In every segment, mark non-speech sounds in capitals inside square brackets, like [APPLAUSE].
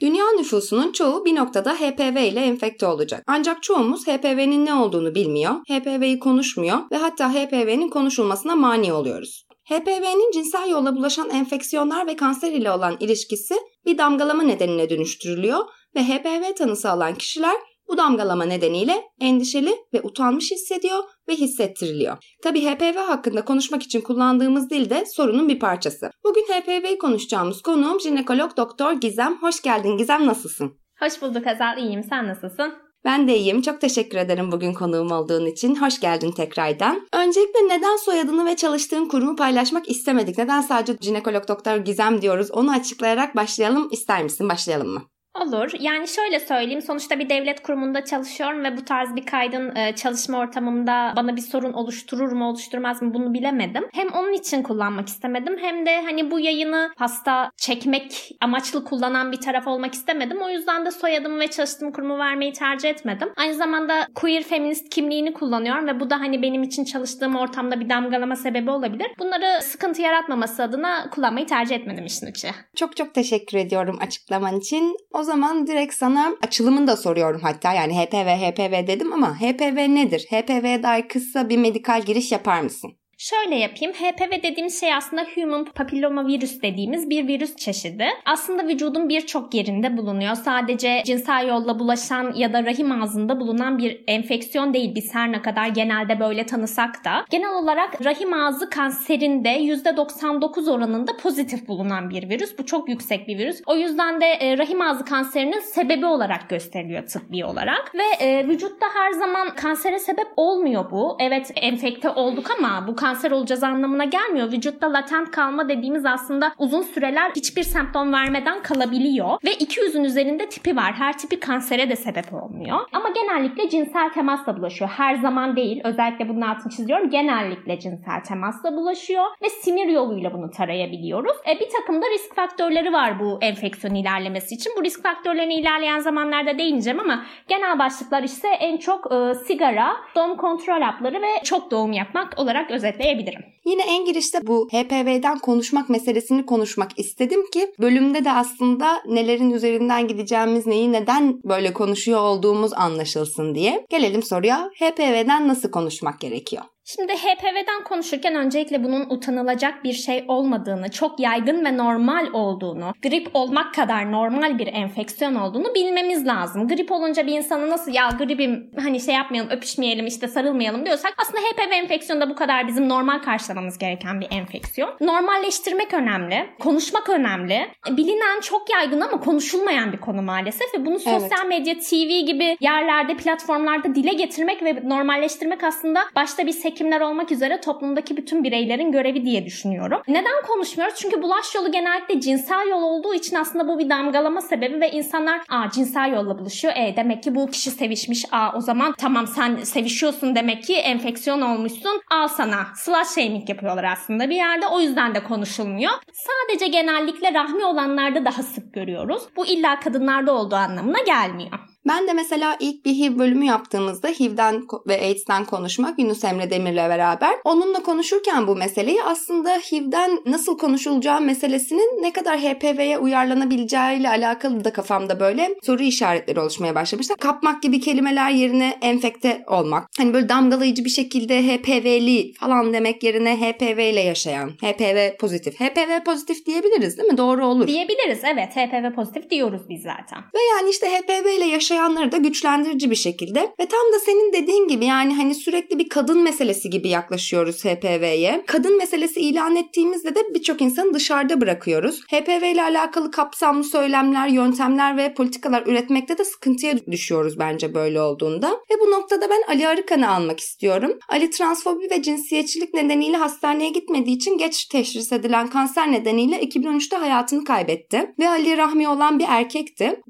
Dünya nüfusunun çoğu bir noktada HPV ile enfekte olacak. Ancak çoğumuz HPV'nin ne olduğunu bilmiyor, HPV'yi konuşmuyor ve hatta HPV'nin konuşulmasına mani oluyoruz. HPV'nin cinsel yolla bulaşan enfeksiyonlar ve kanser ile olan ilişkisi bir damgalama nedenine dönüştürülüyor ve HPV tanısı alan kişiler bu damgalama nedeniyle endişeli ve utanmış hissediyor ve hissettiriliyor. Tabi HPV hakkında konuşmak için kullandığımız dil de sorunun bir parçası. Bugün HPV'yi konuşacağımız konuğum jinekolog doktor Gizem. Hoş geldin Gizem nasılsın? Hoş bulduk Azal iyiyim sen nasılsın? Ben de iyiyim. Çok teşekkür ederim bugün konuğum olduğun için. Hoş geldin tekrardan. Öncelikle neden soyadını ve çalıştığın kurumu paylaşmak istemedik? Neden sadece jinekolog doktor Gizem diyoruz? Onu açıklayarak başlayalım. İster misin? Başlayalım mı? Olur. Yani şöyle söyleyeyim. Sonuçta bir devlet kurumunda çalışıyorum ve bu tarz bir kaydın e, çalışma ortamımda bana bir sorun oluşturur mu oluşturmaz mı bunu bilemedim. Hem onun için kullanmak istemedim hem de hani bu yayını hasta çekmek amaçlı kullanan bir taraf olmak istemedim. O yüzden de soyadımı ve çalıştığım kurumu vermeyi tercih etmedim. Aynı zamanda queer feminist kimliğini kullanıyorum ve bu da hani benim için çalıştığım ortamda bir damgalama sebebi olabilir. Bunları sıkıntı yaratmaması adına kullanmayı tercih etmedim işin içi. Çok çok teşekkür ediyorum açıklaman için. O zaman direkt sana açılımını da soruyorum hatta. Yani HPV, HPV dedim ama HPV nedir? HPV'ye dair kısa bir medikal giriş yapar mısın? Şöyle yapayım. HPV dediğimiz şey aslında Human Papilloma Virüs dediğimiz bir virüs çeşidi. Aslında vücudun birçok yerinde bulunuyor. Sadece cinsel yolla bulaşan ya da rahim ağzında bulunan bir enfeksiyon değil. Biz her ne kadar genelde böyle tanısak da. Genel olarak rahim ağzı kanserinde %99 oranında pozitif bulunan bir virüs. Bu çok yüksek bir virüs. O yüzden de e, rahim ağzı kanserinin sebebi olarak gösteriliyor tıbbi olarak. Ve e, vücutta her zaman kansere sebep olmuyor bu. Evet enfekte olduk ama bu kanser olacağız anlamına gelmiyor. Vücutta latent kalma dediğimiz aslında uzun süreler hiçbir semptom vermeden kalabiliyor. Ve 200'ün üzerinde tipi var. Her tipi kansere de sebep olmuyor. Ama genellikle cinsel temasla bulaşıyor. Her zaman değil. Özellikle bunun altını çiziyorum. Genellikle cinsel temasla bulaşıyor. Ve sinir yoluyla bunu tarayabiliyoruz. E, bir takım da risk faktörleri var bu enfeksiyon ilerlemesi için. Bu risk faktörlerini ilerleyen zamanlarda değineceğim ama genel başlıklar ise en çok e, sigara, doğum kontrol hapları ve çok doğum yapmak olarak özetleyebilirim. Yine en girişte bu HPV'den konuşmak meselesini konuşmak istedim ki bölümde de aslında nelerin üzerinden gideceğimiz, neyi neden böyle konuşuyor olduğumuz anlaşılsın diye. Gelelim soruya. HPV'den nasıl konuşmak gerekiyor? Şimdi HPV'den konuşurken öncelikle bunun utanılacak bir şey olmadığını, çok yaygın ve normal olduğunu, grip olmak kadar normal bir enfeksiyon olduğunu bilmemiz lazım. Grip olunca bir insanı nasıl ya gripim hani şey yapmayalım, öpüşmeyelim, işte sarılmayalım diyorsak aslında HPV enfeksiyonu da bu kadar bizim normal karşılamamız gereken bir enfeksiyon. Normalleştirmek önemli, konuşmak önemli. Bilinen çok yaygın ama konuşulmayan bir konu maalesef ve bunu sosyal evet. medya, TV gibi yerlerde, platformlarda dile getirmek ve normalleştirmek aslında başta bir hekimler olmak üzere toplumdaki bütün bireylerin görevi diye düşünüyorum. Neden konuşmuyoruz? Çünkü bulaş yolu genellikle cinsel yol olduğu için aslında bu bir damgalama sebebi ve insanlar aa cinsel yolla buluşuyor. E demek ki bu kişi sevişmiş. Aa o zaman tamam sen sevişiyorsun demek ki enfeksiyon olmuşsun. Al sana. Slash shaming yapıyorlar aslında bir yerde. O yüzden de konuşulmuyor. Sadece genellikle rahmi olanlarda daha sık görüyoruz. Bu illa kadınlarda olduğu anlamına gelmiyor. Ben de mesela ilk bir HIV bölümü yaptığımızda HIV'den ve AIDS'ten konuşmak Yunus Emre Demir'le beraber onunla konuşurken bu meseleyi aslında HIV'den nasıl konuşulacağı meselesinin ne kadar HPV'ye uyarlanabileceğiyle alakalı da kafamda böyle soru işaretleri oluşmaya başlamışlar. Kapmak gibi kelimeler yerine enfekte olmak. Hani böyle damgalayıcı bir şekilde HPV'li falan demek yerine HPV ile yaşayan, HPV pozitif. HPV pozitif diyebiliriz değil mi? Doğru olur. Diyebiliriz evet. HPV pozitif diyoruz biz zaten. Ve yani işte HPV ile yaşayan yaşayanları da güçlendirici bir şekilde ve tam da senin dediğin gibi yani hani sürekli bir kadın meselesi gibi yaklaşıyoruz HPV'ye. Kadın meselesi ilan ettiğimizde de birçok insanı dışarıda bırakıyoruz. HPV ile alakalı kapsamlı söylemler, yöntemler ve politikalar üretmekte de sıkıntıya düşüyoruz bence böyle olduğunda. Ve bu noktada ben Ali Arıkan'ı almak istiyorum. Ali transfobi ve cinsiyetçilik nedeniyle hastaneye gitmediği için geç teşhis edilen kanser nedeniyle 2013'te hayatını kaybetti. Ve Ali Rahmi olan bir erkekti.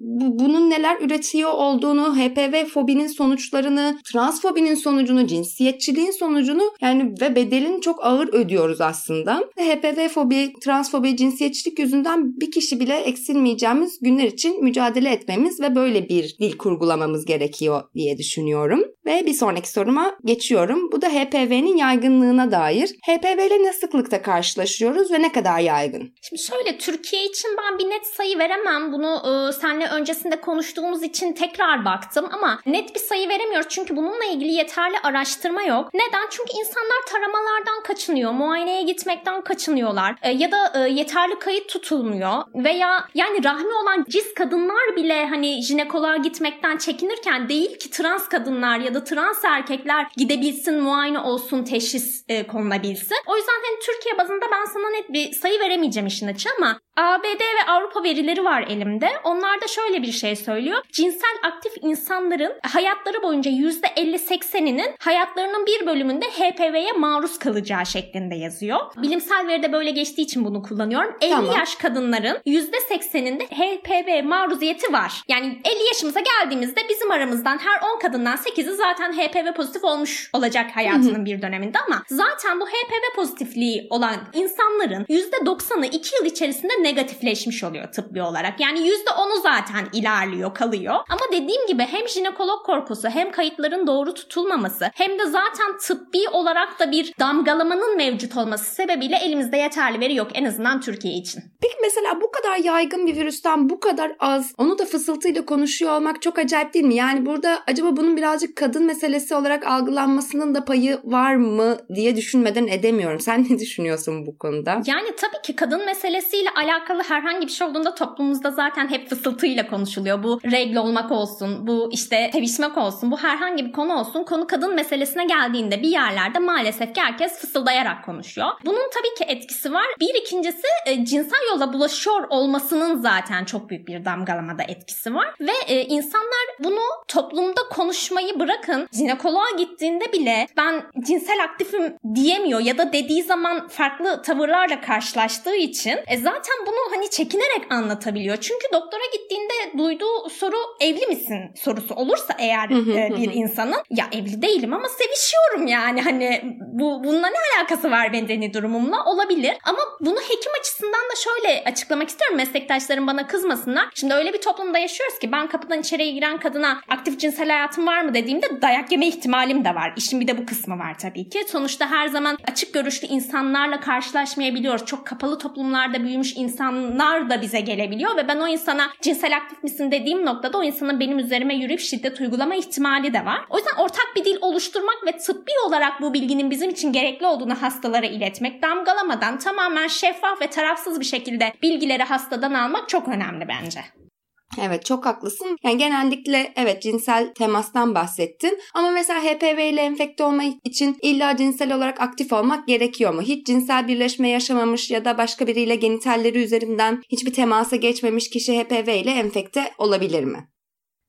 bunun neler üretiyor olduğunu, HPV fobinin sonuçlarını, transfobinin sonucunu, cinsiyetçiliğin sonucunu yani ve bedelini çok ağır ödüyoruz aslında. HPV fobi, transfobi, cinsiyetçilik yüzünden bir kişi bile eksilmeyeceğimiz günler için mücadele etmemiz ve böyle bir dil kurgulamamız gerekiyor diye düşünüyorum. Ve bir sonraki soruma geçiyorum. Bu da HPV'nin yaygınlığına dair. HPV ile ne sıklıkta karşılaşıyoruz ve ne kadar yaygın? Şimdi şöyle Türkiye için ben bir net sayı veremem. Bunu e, seninle öncesinde konuştuğumuz için tekrar baktım ama net bir sayı veremiyoruz. Çünkü bununla ilgili yeterli araştırma yok. Neden? Çünkü insanlar taramalardan kaçınıyor. Muayeneye gitmekten kaçınıyorlar. E, ya da e, yeterli kayıt tutulmuyor. Veya yani rahmi olan cis kadınlar bile hani jinekoloğa gitmekten çekinirken değil ki trans kadınlar ya da trans erkekler gidebilsin, muayene olsun, teşhis e, konulabilsin. O yüzden hani Türkiye bazında ben sana net bir sayı veremeyeceğim işin açı ama ABD ve Avrupa verileri var elimde. Onlar da şöyle bir şey söylüyor. Cinsel aktif insanların hayatları boyunca %50-80'inin hayatlarının bir bölümünde HPV'ye maruz kalacağı şeklinde yazıyor. Bilimsel veride böyle geçtiği için bunu kullanıyorum. 50 tamam. yaş kadınların %80'inde HPV maruziyeti var. Yani 50 yaşımıza geldiğimizde bizim aramızdan her 10 kadından 8'i zaten HPV pozitif olmuş olacak hayatının bir döneminde ama zaten bu HPV pozitifliği olan insanların %90'ı 2 yıl içerisinde negatifleşmiş oluyor tıbbi olarak. Yani %10'u zaten ilerliyor, kalıyor. Ama dediğim gibi hem jinekolog korkusu hem kayıtların doğru tutulmaması hem de zaten tıbbi olarak da bir damgalamanın mevcut olması sebebiyle elimizde yeterli veri yok en azından Türkiye için. Peki mesela bu kadar yaygın bir virüsten bu kadar az onu da fısıltıyla konuşuyor olmak çok acayip değil mi? Yani burada acaba bunun birazcık kadın meselesi olarak algılanmasının da payı var mı diye düşünmeden edemiyorum. Sen ne düşünüyorsun bu konuda? Yani tabii ki kadın meselesiyle alakalı herhangi bir şey olduğunda toplumumuzda zaten hep fısıltıyla konuşuluyor. Bu regl olmak olsun, bu işte sevişmek olsun, bu herhangi bir konu olsun. Konu kadın meselesine geldiğinde bir yerlerde maalesef ki herkes fısıldayarak konuşuyor. Bunun tabii ki etkisi var. Bir ikincisi e, cinsel yolla bulaşıyor olmasının zaten çok büyük bir damgalamada etkisi var. Ve e, insanlar bunu toplumda konuşmayı bırakın. Jinekoloğa gittiğinde bile ben cinsel aktifim diyemiyor ya da dediği zaman farklı tavırlarla karşılaştığı için e, zaten bunu hani çekinerek anlatabiliyor. Çünkü doktora gittiğinde duyduğu soru evli misin sorusu olursa eğer e, bir insanın ya evli değilim ama sevişiyorum yani hani bu bununla ne alakası var bedeni durumumla olabilir. Ama bunu hekim açısından da şöyle açıklamak istiyorum meslektaşlarım bana kızmasınlar. Şimdi öyle bir toplumda yaşıyoruz ki ben kapıdan içeriye giren kadına aktif cinsel hayatım var mı dediğimde dayak yeme ihtimalim de var. İşin bir de bu kısmı var tabii ki. Sonuçta her zaman açık görüşlü insanlarla karşılaşmayabiliyoruz. Çok kapalı toplumlarda büyümüş insanlar da bize gelebiliyor ve ben o insana cinsel aktif misin dediğim noktada o insanın benim üzerime yürüyüp şiddet uygulama ihtimali de var. O yüzden ortak bir dil oluşturmak ve tıbbi olarak bu bilginin bizim için gerekli olduğunu hastalara iletmek, damgalamadan tamamen şeffaf ve tarafsız bir şekilde bilgileri hastadan almak çok önemli bence. Evet çok haklısın. Yani genellikle evet cinsel temastan bahsettin. Ama mesela HPV ile enfekte olmak için illa cinsel olarak aktif olmak gerekiyor mu? Hiç cinsel birleşme yaşamamış ya da başka biriyle genitalleri üzerinden hiçbir temasa geçmemiş kişi HPV ile enfekte olabilir mi?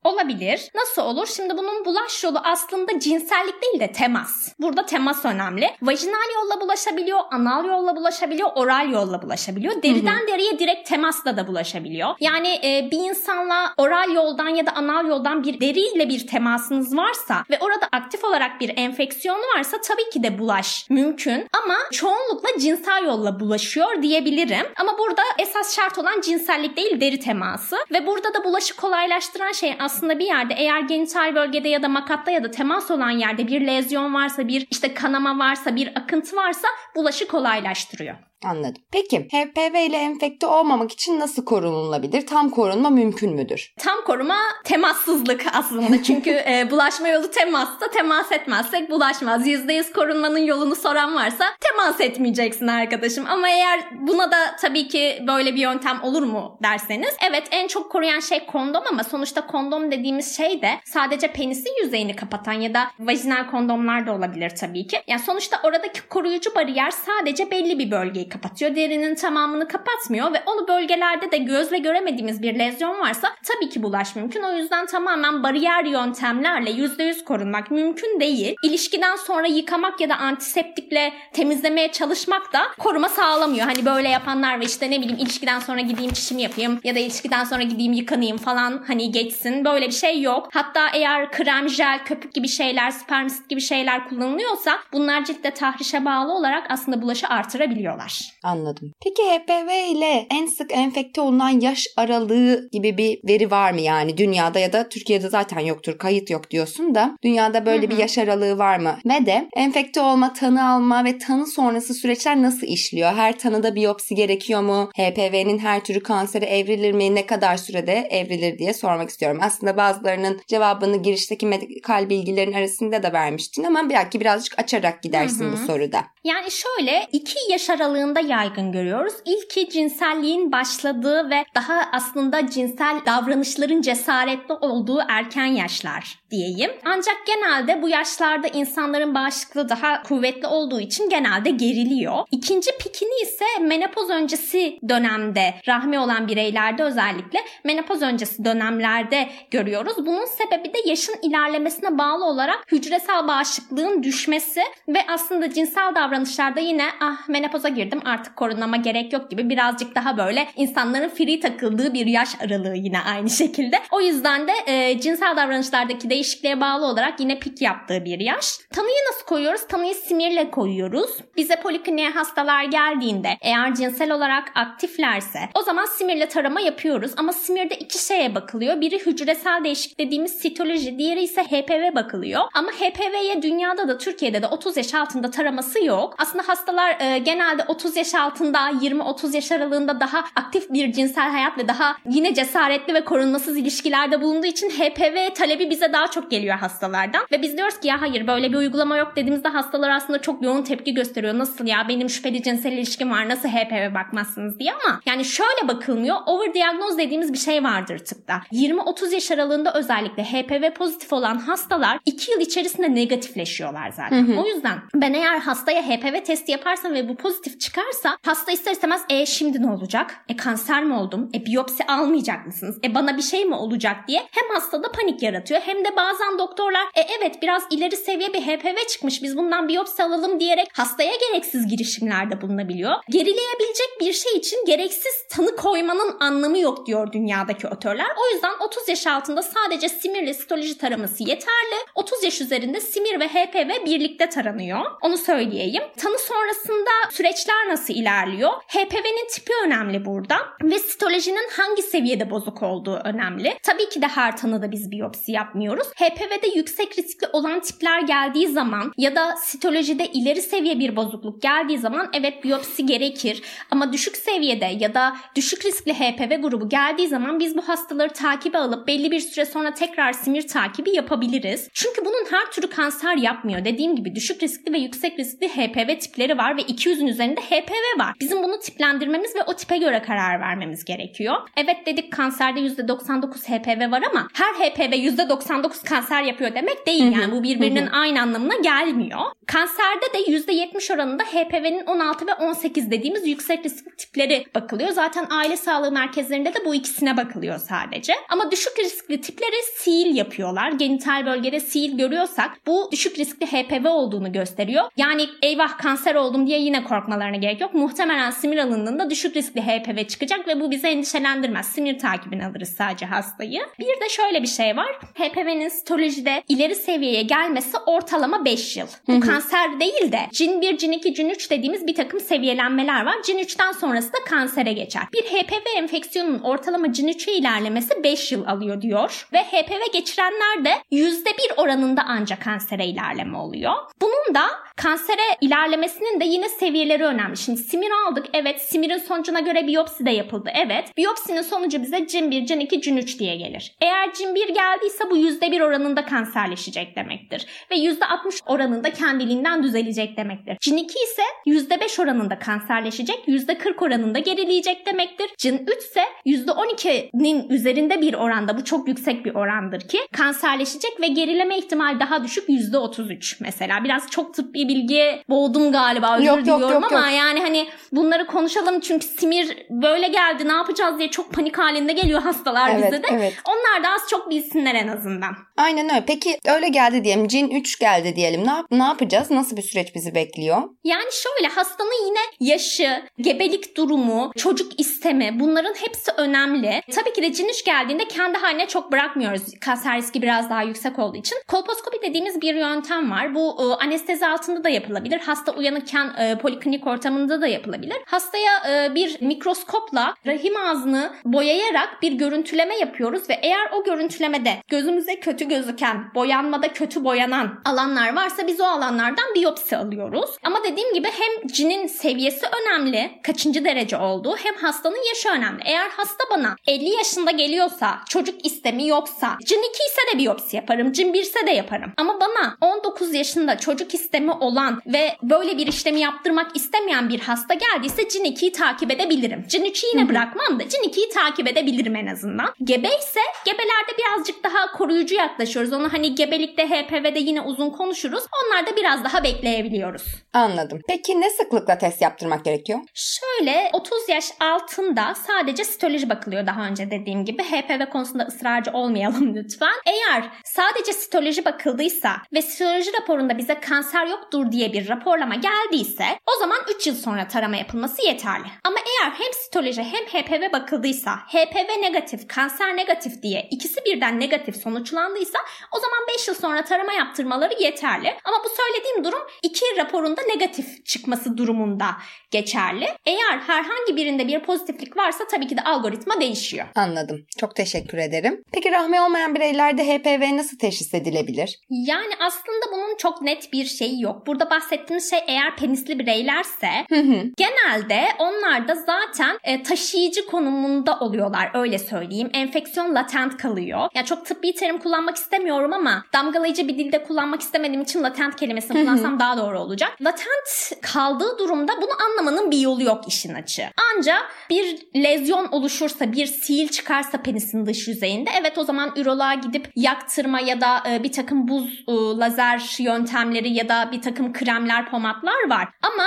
Olabilir. Nasıl olur? Şimdi bunun bulaş yolu aslında cinsellik değil de temas. Burada temas önemli. Vajinal yolla bulaşabiliyor, anal yolla bulaşabiliyor, oral yolla bulaşabiliyor. Deriden hı hı. deriye direkt temasla da bulaşabiliyor. Yani e, bir insanla oral yoldan ya da anal yoldan bir deriyle bir temasınız varsa ve orada aktif olarak bir enfeksiyon varsa tabii ki de bulaş mümkün. Ama çoğunlukla cinsel yolla bulaşıyor diyebilirim. Ama burada esas şart olan cinsellik değil deri teması. Ve burada da bulaşı kolaylaştıran şey aslında aslında bir yerde eğer genital bölgede ya da makatta ya da temas olan yerde bir lezyon varsa, bir işte kanama varsa, bir akıntı varsa bulaşı kolaylaştırıyor. Anladım. Peki HPV ile enfekte olmamak için nasıl korunulabilir? Tam korunma mümkün müdür? Tam koruma temassızlık aslında. [LAUGHS] Çünkü e, bulaşma yolu temasta temas etmezsek bulaşmaz. %100 korunmanın yolunu soran varsa temas etmeyeceksin arkadaşım. Ama eğer buna da tabii ki böyle bir yöntem olur mu derseniz. Evet en çok koruyan şey kondom ama sonuçta kondom dediğimiz şey de sadece penisin yüzeyini kapatan ya da vajinal kondomlar da olabilir tabii ki. Yani sonuçta oradaki koruyucu bariyer sadece belli bir bölgeyi kapatıyor. Derinin tamamını kapatmıyor ve onu bölgelerde de gözle göremediğimiz bir lezyon varsa tabii ki bulaş mümkün. O yüzden tamamen bariyer yöntemlerle %100 korunmak mümkün değil. İlişkiden sonra yıkamak ya da antiseptikle temizlemeye çalışmak da koruma sağlamıyor. Hani böyle yapanlar ve işte ne bileyim ilişkiden sonra gideyim çişimi yapayım ya da ilişkiden sonra gideyim yıkanayım falan hani geçsin. Böyle bir şey yok. Hatta eğer krem, jel, köpük gibi şeyler, spermisit gibi şeyler kullanılıyorsa bunlar ciltte tahrişe bağlı olarak aslında bulaşı artırabiliyorlar. Anladım. Peki HPV ile en sık enfekte olunan yaş aralığı gibi bir veri var mı yani dünyada ya da Türkiye'de zaten yoktur kayıt yok diyorsun da dünyada böyle bir yaş aralığı var mı? Ve de enfekte olma, tanı alma ve tanı sonrası süreçler nasıl işliyor? Her tanıda biyopsi gerekiyor mu? HPV'nin her türü kansere evrilir mi? Ne kadar sürede evrilir diye sormak istiyorum. Aslında bazılarının cevabını girişteki medikal bilgilerin arasında da vermiştin ama belki birazcık açarak gidersin Hı hı. bu soruda. Yani şöyle iki yaş aralığında yaygın görüyoruz. İlki cinselliğin başladığı ve daha aslında cinsel davranışların cesaretli olduğu erken yaşlar diyeyim. Ancak genelde bu yaşlarda insanların bağışıklığı daha kuvvetli olduğu için genelde geriliyor. İkinci pikini ise menopoz öncesi dönemde rahmi olan bireylerde özellikle menopoz öncesi dönemlerde görüyoruz. Bunun sebebi de yaşın ilerlemesine bağlı olarak hücresel bağışıklığın düşmesi ve aslında cinsel davranışlarda yine ah menopoza girdim artık korunmama gerek yok gibi birazcık daha böyle insanların free takıldığı bir yaş aralığı yine aynı şekilde. O yüzden de e, cinsel davranışlardaki değişikliğe bağlı olarak yine pik yaptığı bir yaş. Tanıyı nasıl koyuyoruz? Tanıyı simirle koyuyoruz. Bize polikliniğe hastalar geldiğinde eğer cinsel olarak aktiflerse o zaman simirle tarama yapıyoruz. Ama simirde iki şeye bakılıyor. Biri hücresel değişik dediğimiz sitoloji, diğeri ise HPV bakılıyor. Ama HPV'ye dünyada da Türkiye'de de 30 yaş altında taraması yok. Aslında hastalar e, genelde 30 yaş altında 20-30 yaş aralığında daha aktif bir cinsel hayat ve daha yine cesaretli ve korunmasız ilişkilerde bulunduğu için HPV talebi bize daha çok geliyor hastalardan. Ve biz diyoruz ki ya hayır böyle bir uygulama yok dediğimizde hastalar aslında çok yoğun tepki gösteriyor. Nasıl ya benim şüpheli cinsel ilişkim var nasıl HPV bakmazsınız diye ama yani şöyle bakılmıyor. Overdiagnoz dediğimiz bir şey vardır tıpta. 20-30 yaş aralığında özellikle HPV pozitif olan hastalar 2 yıl içerisinde negatifleşiyorlar zaten. Hı hı. O yüzden ben eğer hastaya HPV testi yaparsam ve bu pozitif çıkarsa hasta ister istemez e şimdi ne olacak? E kanser mi oldum? E biyopsi almayacak mısınız? E bana bir şey mi olacak diye hem hastada panik yaratıyor hem de bazen doktorlar e evet biraz ileri seviye bir HPV çıkmış biz bundan biyopsi alalım diyerek hastaya gereksiz girişimlerde bulunabiliyor. Gerileyebilecek bir şey için gereksiz tanı koymanın anlamı yok diyor dünyadaki otörler. O yüzden 30 yaş altında sadece simirle sitoloji taraması yeterli. 30 yaş üzerinde simir ve HPV birlikte taranıyor. Onu söyleyeyim. Tanı sonrasında süreçler nasıl ilerliyor? HPV'nin tipi önemli burada ve sitolojinin hangi seviyede bozuk olduğu önemli. Tabii ki de her tanıda biz biyopsi yapmıyoruz. HPV'de yüksek riskli olan tipler geldiği zaman ya da sitolojide ileri seviye bir bozukluk geldiği zaman evet biyopsi gerekir. Ama düşük seviyede ya da düşük riskli HPV grubu geldiği zaman biz bu hastaları takibe alıp belli bir süre sonra tekrar simir takibi yapabiliriz. Çünkü bunun her türü kanser yapmıyor. Dediğim gibi düşük riskli ve yüksek riskli HPV tipleri var ve 200'ün üzerinde HPV var. Bizim bunu tiplendirmemiz ve o tipe göre karar vermemiz gerekiyor. Evet dedik kanserde %99 HPV var ama her HPV %99 kanser yapıyor demek değil. Yani bu birbirinin aynı anlamına gelmiyor. Kanserde de %70 oranında HPV'nin 16 ve 18 dediğimiz yüksek riskli tipleri bakılıyor. Zaten aile sağlığı merkezlerinde de bu ikisine bakılıyor sadece. Ama düşük riskli tipleri sil yapıyorlar. Genital bölgede sil görüyorsak bu düşük riskli HPV olduğunu gösteriyor. Yani eyvah kanser oldum diye yine korkmalarına gerek yok. Muhtemelen simir alındığında düşük riskli HPV çıkacak ve bu bizi endişelendirmez. Simir takibini alırız sadece hastayı. Bir de şöyle bir şey var. HPV'nin sitolojide ileri seviyeye gelmesi ortalama 5 yıl. Bu kanser değil de cin 1, cin 2, cin 3 dediğimiz bir takım seviyelenmeler var. Cin 3'ten sonrası da kansere geçer. Bir HPV enfeksiyonunun ortalama cin 3'e ilerlemesi 5 yıl alıyor diyor. Ve HPV geçirenler de %1 oranında ancak kansere ilerleme oluyor. Bunun da kansere ilerlemesinin de yine seviyeleri önemli. Önemli. Şimdi simir aldık. Evet simirin sonucuna göre biyopsi de yapıldı. Evet. Biyopsinin sonucu bize cin 1, cin 2, cin 3 diye gelir. Eğer cin 1 geldiyse bu %1 oranında kanserleşecek demektir. Ve %60 oranında kendiliğinden düzelecek demektir. Cin 2 ise %5 oranında kanserleşecek, %40 oranında gerileyecek demektir. Cin 3 ise %12'nin üzerinde bir oranda bu çok yüksek bir orandır ki kanserleşecek ve gerileme ihtimali daha düşük %33 mesela. Biraz çok tıbbi bilgiye boğdum galiba özür Yok, yok, diliyorum yok, ama yok. Yani hani bunları konuşalım çünkü simir böyle geldi ne yapacağız diye çok panik halinde geliyor hastalar Evet, bize de. evet. Onlar da az çok bilsinler en azından. Aynen öyle. Peki öyle geldi diyelim. Cin 3 geldi diyelim. Ne, yap- ne yapacağız? Nasıl bir süreç bizi bekliyor? Yani şöyle hastanın yine yaşı, gebelik durumu, çocuk istemi bunların hepsi önemli. Tabii ki de ciniş geldiğinde kendi haline çok bırakmıyoruz. Kanser riski biraz daha yüksek olduğu için. Kolposkopi dediğimiz bir yöntem var. Bu e, anestezi altında da yapılabilir. Hasta uyanıkken e, poliklinik ortamında da yapılabilir. Hastaya e, bir mikroskopla rahim ağzını boyayarak bir görüntüleme yapıyoruz ve eğer o görüntülemede gözümüze kötü gözüken, boyanmada kötü boyanan alanlar varsa biz o alanlardan biyopsi alıyoruz. Ama dediğim gibi hem cinin seviyesi önemli, kaçıncı derece olduğu hem hastanın yaşı önemli. Eğer hasta bana 50 yaşında geliyorsa, çocuk istemi yoksa, cin 2 ise de biyopsi yaparım, cin 1 ise de yaparım. Ama bana 19 yaşında çocuk istemi olan ve böyle bir işlemi yaptırmak istemeyen bir hasta geldiyse cin 2'yi takip edebilirim. Cin 3'ü yine bırakmam da cin 2'yi takip edebilirim en azından. Gebe ise gebelerde birazcık daha koruyucu yaklaşıyoruz. Onu hani gebelikte HPV'de yine uzun konuşuruz. Onlarda biraz daha bekleyebiliyoruz. Anladım. Peki ne sıklıkla test yaptırmak gerekiyor? Şöyle 30 yaş altında sadece sitoloji bakılıyor daha önce dediğim gibi. HPV konusunda ısrarcı olmayalım [LAUGHS] lütfen. Eğer sadece sitoloji bakıldıysa ve sitoloji raporunda bize kanser yoktur diye bir raporlama geldiyse o zaman 3 yıl sonra tarama yapılması yeterli. Ama eğer hem sitoloji hem HPV bakıldıysa HPV negatif, kanser negatif diye ikisi birden negatif sonuçlandıysa o zaman 5 yıl sonra tarama yaptırmaları yeterli. Ama bu söylediğim durum iki raporunda negatif çıkması durumunda geçerli. Eğer herhangi birinde bir pozitiflik varsa tabii ki de algoritma değişiyor. Anladım. Çok teşekkür ederim. Peki rahmi olmayan bireylerde HPV nasıl teşhis edilebilir? Yani aslında bunun çok net bir şeyi yok. Burada bahsettiğimiz şey eğer penisli bireylerse Hı hı. genelde onlar da zaten e, taşıyıcı konumunda oluyorlar öyle söyleyeyim. Enfeksiyon latent kalıyor. Ya çok tıbbi terim kullanmak istemiyorum ama damgalayıcı bir dilde kullanmak istemediğim için latent kelimesini kullansam daha doğru olacak. Latent kaldığı durumda bunu anlamanın bir yolu yok işin açığı. Ancak bir lezyon oluşursa, bir sil çıkarsa penisin dış yüzeyinde evet o zaman üroloğa gidip yaktırma ya da e, bir takım buz e, lazer yöntemleri ya da bir takım kremler, pomatlar var. Ama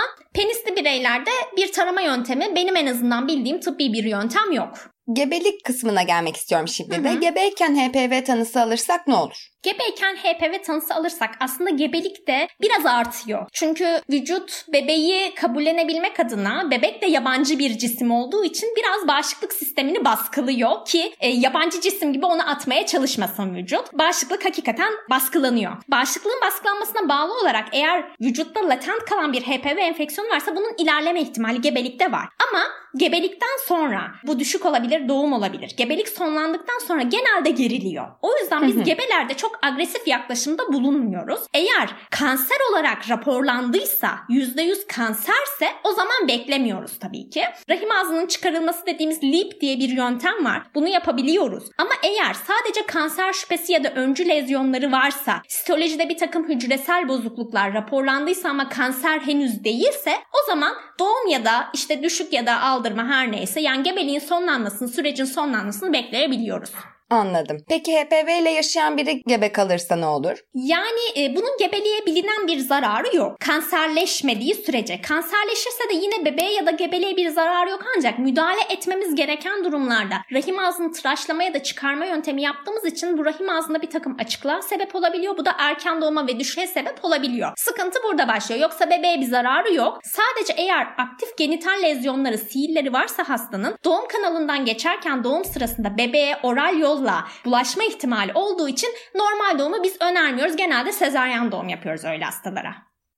penisli bireylerde bir tarama yöntemi benim en azından bildiğim tıbbi bir yöntem yok. Gebelik kısmına gelmek istiyorum şimdi Hı de. hı. Gebeyken HPV tanısı alırsak ne olur? Gebeyken HPV tanısı alırsak aslında gebelik de biraz artıyor. Çünkü vücut bebeği kabullenebilmek adına bebek de yabancı bir cisim olduğu için biraz bağışıklık sistemini baskılıyor ki e, yabancı cisim gibi onu atmaya çalışmasın vücut. Bağışıklık hakikaten baskılanıyor. Bağışıklığın baskılanmasına bağlı olarak eğer vücutta latent kalan bir HPV enfeksiyonu varsa bunun ilerleme ihtimali gebelikte var. Ama gebelikten sonra bu düşük olabilir, doğum olabilir. Gebelik sonlandıktan sonra genelde geriliyor. O yüzden biz gebelerde çok agresif yaklaşımda bulunmuyoruz. Eğer kanser olarak raporlandıysa, %100 kanserse o zaman beklemiyoruz tabii ki. Rahim ağzının çıkarılması dediğimiz LEEP diye bir yöntem var. Bunu yapabiliyoruz. Ama eğer sadece kanser şüphesi ya da öncü lezyonları varsa, sitolojide bir takım hücresel bozukluklar raporlandıysa ama kanser henüz değilse o zaman doğum ya da işte düşük ya da aldırma her neyse yani gebeliğin sonlanmasını, sürecin sonlanmasını bekleyebiliyoruz. Anladım. Peki HPV ile yaşayan biri gebe kalırsa ne olur? Yani e, bunun gebeliğe bilinen bir zararı yok. Kanserleşmediği sürece. Kanserleşirse de yine bebeğe ya da gebeliğe bir zararı yok ancak müdahale etmemiz gereken durumlarda rahim ağzını tıraşlama ya da çıkarma yöntemi yaptığımız için bu rahim ağzında bir takım açıklığa sebep olabiliyor. Bu da erken doğuma ve düşüğe sebep olabiliyor. Sıkıntı burada başlıyor. Yoksa bebeğe bir zararı yok. Sadece eğer aktif genital lezyonları, siilleri varsa hastanın doğum kanalından geçerken doğum sırasında bebeğe oral yolla bulaşma ihtimali olduğu için normal doğumu biz önermiyoruz. Genelde sezaryen doğum yapıyoruz öyle hastalara.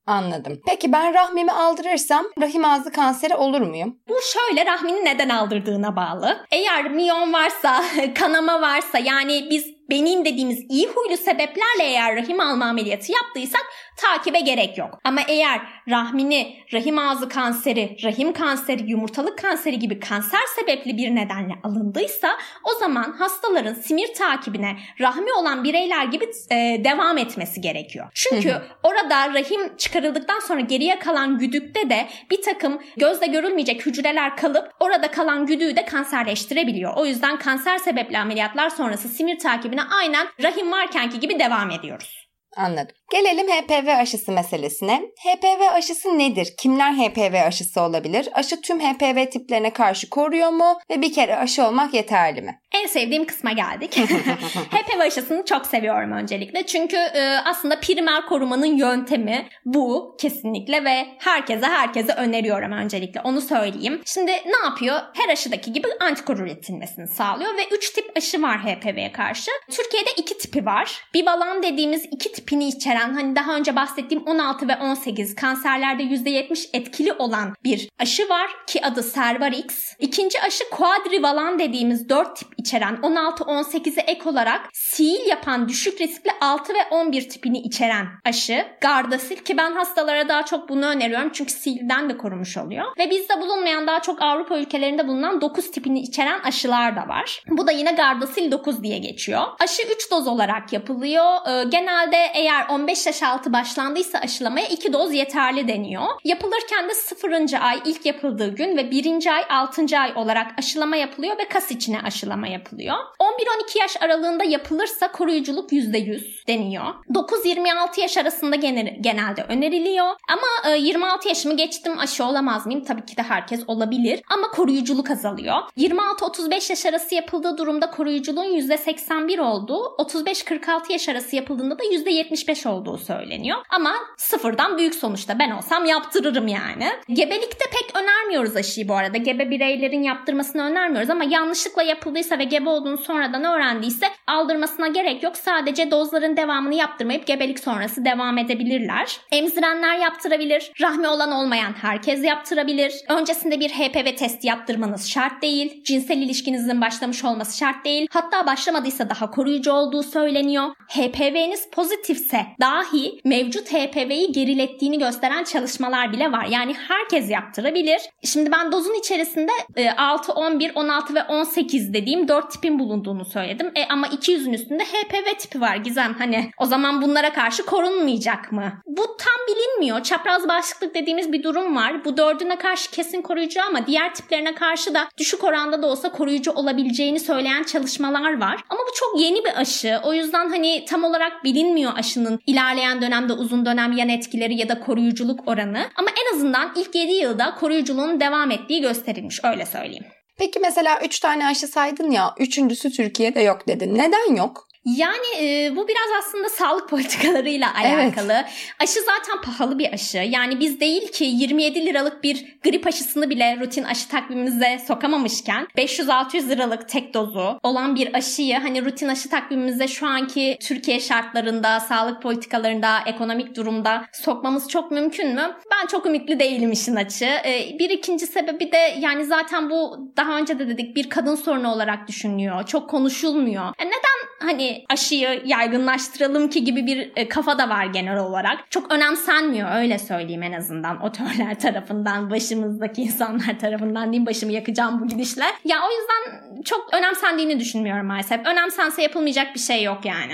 Anladım. Peki ben rahmimi aldırırsam rahim ağzı kanseri olur muyum? Bu şöyle rahmini neden aldırdığına bağlı. Eğer miyon varsa, [LAUGHS] kanama varsa yani biz benim dediğimiz iyi huylu sebeplerle eğer rahim alma ameliyatı yaptıysak takibe gerek yok. Ama eğer rahmini rahim ağzı kanseri, rahim kanseri, yumurtalık kanseri gibi kanser sebepli bir nedenle alındıysa o zaman hastaların simir takibine rahmi olan bireyler gibi e, devam etmesi gerekiyor. Çünkü orada rahim çıkarıldıktan sonra geriye kalan güdükte de bir takım gözle görülmeyecek hücreler kalıp orada kalan güdüğü de kanserleştirebiliyor. O yüzden kanser sebepli ameliyatlar sonrası simir takibine aynen rahim varkenki gibi devam ediyoruz. Anladım. Gelelim HPV aşısı meselesine. HPV aşısı nedir? Kimler HPV aşısı olabilir? Aşı tüm HPV tiplerine karşı koruyor mu? Ve bir kere aşı olmak yeterli mi? En sevdiğim kısma geldik. [LAUGHS] HPV aşısını çok seviyorum öncelikle. Çünkü e, aslında primer korumanın yöntemi bu kesinlikle ve herkese herkese öneriyorum öncelikle. Onu söyleyeyim. Şimdi ne yapıyor? Her aşıdaki gibi antikor üretilmesini sağlıyor ve 3 tip aşı var HPV'ye karşı. Türkiye'de 2 tipi var. Bivalent dediğimiz 2 tipini içeren hani daha önce bahsettiğim 16 ve 18 kanserlerde %70 etkili olan bir aşı var ki adı Cervarix. İkinci aşı quadrivalent dediğimiz 4 tip içeren 16-18'e ek olarak sil yapan düşük riskli 6 ve 11 tipini içeren aşı Gardasil ki ben hastalara daha çok bunu öneriyorum çünkü silden de korumuş oluyor. Ve bizde bulunmayan daha çok Avrupa ülkelerinde bulunan 9 tipini içeren aşılar da var. Bu da yine Gardasil 9 diye geçiyor. Aşı 3 doz olarak yapılıyor. Ee, genelde eğer 15 yaş altı başlandıysa aşılamaya 2 doz yeterli deniyor. Yapılırken de 0. ay ilk yapıldığı gün ve 1. ay 6. ay olarak aşılama yapılıyor ve kas içine aşılama yapılıyor. 11-12 yaş aralığında yapılırsa koruyuculuk %100 deniyor. 9-26 yaş arasında genelde öneriliyor. Ama 26 e, yaşımı geçtim aşı olamaz mıyım? Tabii ki de herkes olabilir. Ama koruyuculuk azalıyor. 26-35 yaş arası yapıldığı durumda koruyuculuğun %81 olduğu, 35-46 yaş arası yapıldığında da %75 olduğu söyleniyor. Ama sıfırdan büyük sonuçta ben olsam yaptırırım yani. Gebelikte pek önermiyoruz aşıyı bu arada. Gebe bireylerin yaptırmasını önermiyoruz ama yanlışlıkla yapıldıysa ve gebe olduğunu sonradan öğrendiyse aldırmasına gerek yok. Sadece dozların devamını yaptırmayıp gebelik sonrası devam edebilirler. Emzirenler yaptırabilir. Rahmi olan olmayan herkes yaptırabilir. Öncesinde bir HPV testi yaptırmanız şart değil. Cinsel ilişkinizin başlamış olması şart değil. Hatta başlamadıysa daha koruyucu olduğu söyleniyor. HPV'niz pozitifse dahi mevcut HPV'yi gerilettiğini gösteren çalışmalar bile var. Yani herkes yaptırabilir. Şimdi ben dozun içerisinde 6, 11, 16 ve 18 dediğim 4 tipin bulunduğunu söyledim. E ama 200'ün üstünde HPV tipi var Gizem. Hani o zaman bunlara karşı korunmayacak mı? Bu tam bilinmiyor. Çapraz bağışıklık dediğimiz bir durum var. Bu dördüne karşı kesin koruyucu ama diğer tiplerine karşı da düşük oranda da olsa koruyucu olabileceğini söyleyen çalışmalar var. Ama bu çok yeni bir aşı. O yüzden hani tam olarak bilinmiyor aşının ilerleyen dönemde uzun dönem yan etkileri ya da koruyuculuk oranı. Ama en azından ilk 7 yılda koruyuculuğun devam ettiği gösterilmiş öyle söyleyeyim. Peki mesela 3 tane aşı saydın ya, üçüncüsü Türkiye'de yok dedin. Neden yok? Yani e, bu biraz aslında sağlık [LAUGHS] politikalarıyla alakalı. Evet. Aşı zaten pahalı bir aşı. Yani biz değil ki 27 liralık bir grip aşısını bile rutin aşı takvimimize sokamamışken 500-600 liralık tek dozu olan bir aşıyı hani rutin aşı takvimimize şu anki Türkiye şartlarında, sağlık politikalarında, ekonomik durumda sokmamız çok mümkün mü? Ben çok ümitli değilim işin açı. E, bir ikinci sebebi de yani zaten bu daha önce de dedik bir kadın sorunu olarak düşünülüyor. Çok konuşulmuyor. E neden hani aşıyı yaygınlaştıralım ki gibi bir e, kafa da var genel olarak. Çok önemsenmiyor öyle söyleyeyim en azından otörler [LAUGHS] tarafından, başımızdaki insanlar tarafından diyeyim başımı yakacağım bu gidişle. Ya o yüzden çok önemsendiğini düşünmüyorum maalesef. Önemsense yapılmayacak bir şey yok yani.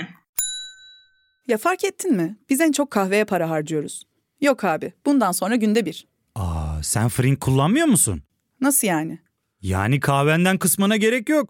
Ya fark ettin mi? Biz en çok kahveye para harcıyoruz. Yok abi, bundan sonra günde bir. Aa, sen fırın kullanmıyor musun? Nasıl yani? Yani kahvenden kısmına gerek yok.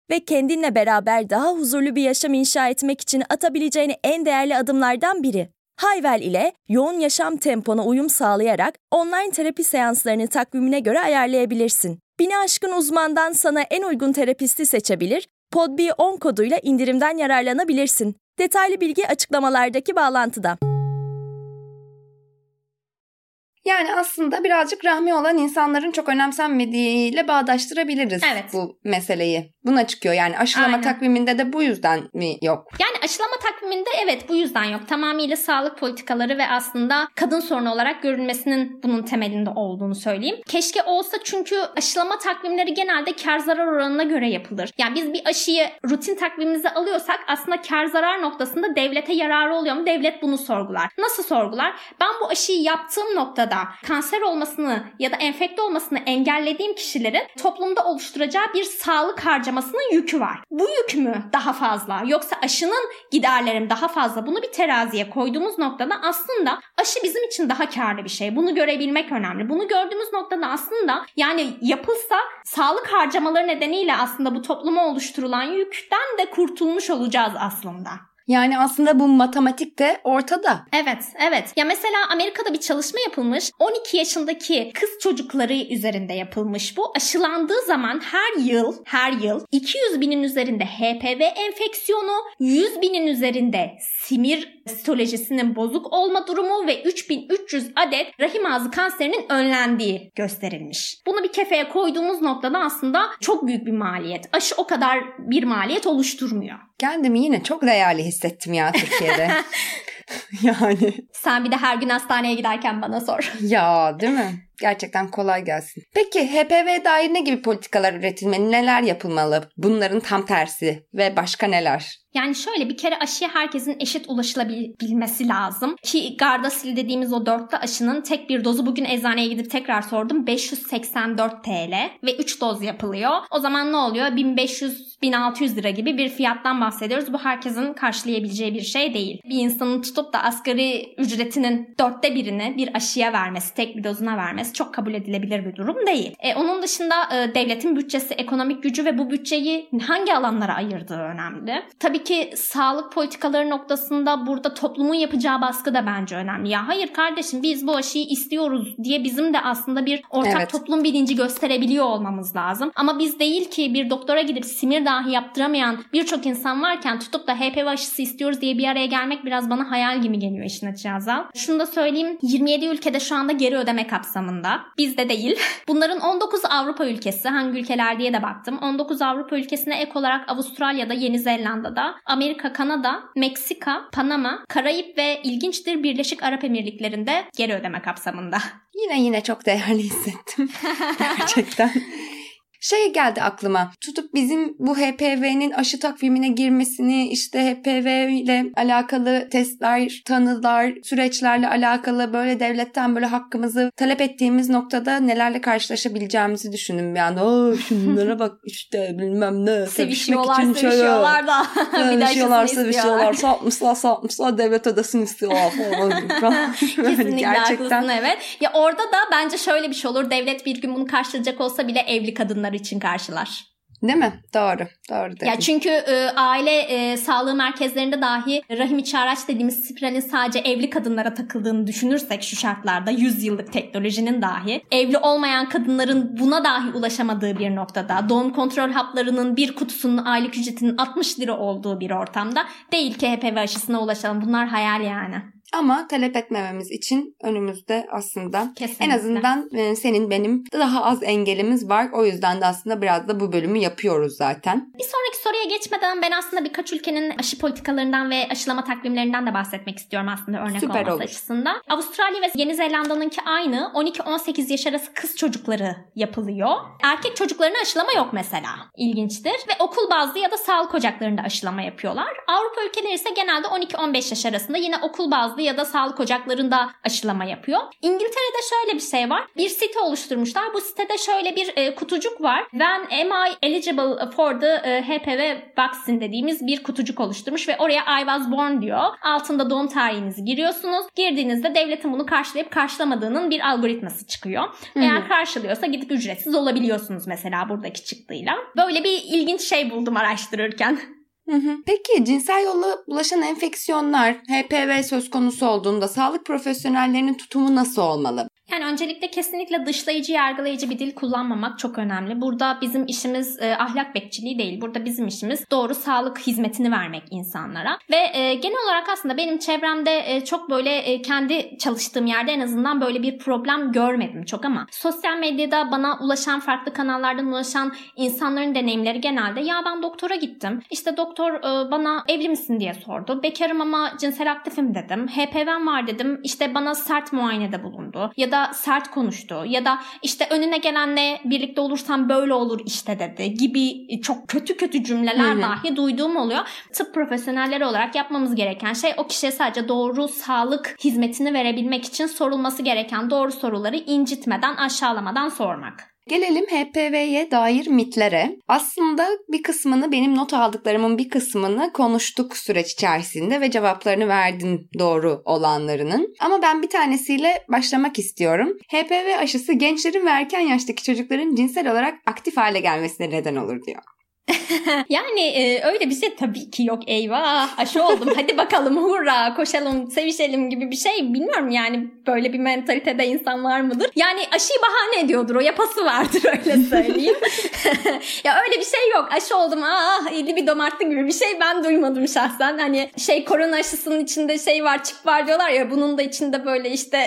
ve kendinle beraber daha huzurlu bir yaşam inşa etmek için atabileceğin en değerli adımlardan biri. Hayvel ile yoğun yaşam tempona uyum sağlayarak online terapi seanslarını takvimine göre ayarlayabilirsin. Bini aşkın uzmandan sana en uygun terapisti seçebilir, PodB10 koduyla indirimden yararlanabilirsin. Detaylı bilgi açıklamalardaki bağlantıda. Yani aslında birazcık rahmi olan insanların çok önemsenmediğiyle bağdaştırabiliriz Evet. bu meseleyi. Buna çıkıyor yani aşılama Aynen. takviminde de bu yüzden mi yok? Yani aşılama takviminde evet bu yüzden yok. Tamamıyla sağlık politikaları ve aslında kadın sorunu olarak görülmesinin bunun temelinde olduğunu söyleyeyim. Keşke olsa çünkü aşılama takvimleri genelde kar zarar oranına göre yapılır. Yani biz bir aşıyı rutin takvimimize alıyorsak aslında kar zarar noktasında devlete yararı oluyor mu? Devlet bunu sorgular. Nasıl sorgular? Ben bu aşıyı yaptığım noktada kanser olmasını ya da enfekte olmasını engellediğim kişilerin toplumda oluşturacağı bir sağlık harcamasının yükü var. Bu yük mü daha fazla yoksa aşının giderlerim daha fazla? Bunu bir teraziye koyduğumuz noktada aslında aşı bizim için daha karlı bir şey. Bunu görebilmek önemli. Bunu gördüğümüz noktada aslında yani yapılsa sağlık harcamaları nedeniyle aslında bu topluma oluşturulan yükten de kurtulmuş olacağız aslında. Yani aslında bu matematik de ortada. Evet, evet. Ya mesela Amerika'da bir çalışma yapılmış. 12 yaşındaki kız çocukları üzerinde yapılmış bu. Aşılandığı zaman her yıl, her yıl 200 binin üzerinde HPV enfeksiyonu, 100 binin üzerinde simir sitolojisinin bozuk olma durumu ve 3300 adet rahim ağzı kanserinin önlendiği gösterilmiş. Bunu bir kefeye koyduğumuz noktada aslında çok büyük bir maliyet. Aşı o kadar bir maliyet oluşturmuyor. Kendimi yine çok değerli hissettim ya Türkiye'de. [LAUGHS] yani Sen bir de her gün hastaneye giderken bana sor. ya değil mi? Gerçekten kolay gelsin. Peki HPV dair ne gibi politikalar üretilmeli, neler yapılmalı? Bunların tam tersi ve başka neler? Yani şöyle bir kere aşıya herkesin eşit ulaşılabilmesi lazım. Ki Gardasil dediğimiz o dörtlü aşının tek bir dozu bugün eczaneye gidip tekrar sordum. 584 TL ve 3 doz yapılıyor. O zaman ne oluyor? 1500-1600 lira gibi bir fiyattan bahsediyoruz. Bu herkesin karşılayabileceği bir şey değil. Bir insanın tutup da asgari ücretinin dörtte birini bir aşıya vermesi, tek bir dozuna vermesi çok kabul edilebilir bir durum değil. E, onun dışında e, devletin bütçesi, ekonomik gücü ve bu bütçeyi hangi alanlara ayırdığı önemli. Tabii ki sağlık politikaları noktasında burada toplumun yapacağı baskı da bence önemli. Ya hayır kardeşim biz bu aşıyı istiyoruz diye bizim de aslında bir ortak Evet. toplum bilinci gösterebiliyor olmamız lazım. Ama biz değil ki bir doktora gidip simir dahi yaptıramayan birçok insan varken tutup da HPV aşısı istiyoruz diye bir araya gelmek biraz bana hayal gibi geliyor işin açığı Azal. Şunu da söyleyeyim 27 ülkede şu anda geri ödeme kapsamında. Bizde değil. [LAUGHS] Bunların 19 Avrupa ülkesi hangi ülkeler diye de baktım. 19 Avrupa ülkesine ek olarak Avustralya'da, Yeni Zelanda'da, Amerika, Kanada, Meksika, Panama, Karayip ve ilginçtir Birleşik Arap Emirlikleri'nde geri ödeme kapsamında. Yine yine çok değerli hissettim. [LAUGHS] Gerçekten. Şey geldi aklıma. Tutup bizim bu HPV'nin aşı takvimine girmesini işte HPV ile alakalı testler, tanılar, süreçlerle alakalı böyle devletten böyle hakkımızı talep ettiğimiz noktada nelerle karşılaşabileceğimizi düşündüm bir anda. Aa şunlara bak işte bilmem ne. [LAUGHS] Sevişiyorlar, için sevişiyorlar da. [LAUGHS] Sevişiyorlar, sevişiyorlar, sapmışlar, sapmışlar, devlet ödesin istiyorlar falan. [LAUGHS] Kesinlikle haklısın evet. Ya orada da bence şöyle bir şey olur. Devlet bir gün bunu karşılayacak olsa bile evli kadınlar için karşılar. Değil mi? Doğru. Doğru dedin. Ya çünkü e, aile e, sağlığı merkezlerinde dahi rahim içi araç dediğimiz spiralin sadece evli kadınlara takıldığını düşünürsek şu şartlarda 100 yıllık teknolojinin dahi evli olmayan kadınların buna dahi ulaşamadığı bir noktada doğum kontrol haplarının bir kutusunun aylık ücretinin 60 lira olduğu bir ortamda değil ki HPV aşısına ulaşalım. Bunlar hayal yani. Ama talep etmememiz için önümüzde aslında Kesinlikle. en azından e, senin benim daha az engelimiz var. O yüzden de aslında biraz da bu bölümü yapıyoruz zaten. Bir sonraki soruya geçmeden ben aslında birkaç ülkenin aşı politikalarından ve aşılama takvimlerinden de bahsetmek istiyorum aslında örnek Süper olması olur. açısından. Avustralya ve Yeni Zelanda'nınki aynı 12-18 yaş arası kız çocukları yapılıyor. Erkek çocuklarına aşılama yok mesela. İlginçtir. Ve okul bazlı ya da sağlık ocaklarında aşılama yapıyorlar. Avrupa ülkeleri ise genelde 12-15 yaş arasında yine okul bazlı ya da sağlık ocaklarında aşılama yapıyor. İngiltere'de şöyle bir şey var. Bir site oluşturmuşlar. Bu sitede şöyle bir e, kutucuk var. When am I eligible for the e, HPV vaccine dediğimiz bir kutucuk oluşturmuş ve oraya I was born diyor. Altında doğum tarihinizi giriyorsunuz. Girdiğinizde devletin bunu karşılayıp karşılamadığının bir algoritması çıkıyor. Eğer karşılıyorsa gidip ücretsiz olabiliyorsunuz mesela buradaki çıktıyla. Böyle bir ilginç şey buldum araştırırken. [LAUGHS] Peki cinsel yolla bulaşan enfeksiyonlar HPV söz konusu olduğunda sağlık profesyonellerinin tutumu nasıl olmalı? Yani öncelikle kesinlikle dışlayıcı, yargılayıcı bir dil kullanmamak çok önemli. Burada bizim işimiz e, ahlak bekçiliği değil. Burada bizim işimiz doğru sağlık hizmetini vermek insanlara. Ve e, genel olarak aslında benim çevremde e, çok böyle e, kendi çalıştığım yerde en azından böyle bir problem görmedim çok ama sosyal medyada bana ulaşan farklı kanallardan ulaşan insanların deneyimleri genelde ya ben doktora gittim. İşte doktor e, bana evli misin diye sordu. Bekarım ama cinsel aktifim dedim. HPV'm var dedim. İşte bana sert muayenede bulundu. Ya da sert konuştu. Ya da işte önüne gelenle birlikte olursan böyle olur işte dedi gibi çok kötü kötü cümleler Hı-hı. dahi duyduğum oluyor. Tıp profesyonelleri olarak yapmamız gereken şey o kişiye sadece doğru sağlık hizmetini verebilmek için sorulması gereken doğru soruları incitmeden, aşağılamadan sormak. Gelelim HPV'ye dair mitlere. Aslında bir kısmını benim not aldıklarımın bir kısmını konuştuk süreç içerisinde ve cevaplarını verdin doğru olanlarının. Ama ben bir tanesiyle başlamak istiyorum. HPV aşısı gençlerin ve erken yaştaki çocukların cinsel olarak aktif hale gelmesine neden olur diyor. [LAUGHS] yani e, öyle bir şey tabii ki yok eyvah aşı oldum hadi bakalım hurra koşalım sevişelim gibi bir şey bilmiyorum yani böyle bir mentalitede insan var mıdır? Yani aşıyı bahane ediyordur o yapası vardır [LAUGHS] öyle söyleyeyim. [LAUGHS] ya öyle bir şey yok aşı oldum ah bir domarttı gibi bir şey ben duymadım şahsen hani şey korona aşısının içinde şey var çip var diyorlar ya bunun da içinde böyle işte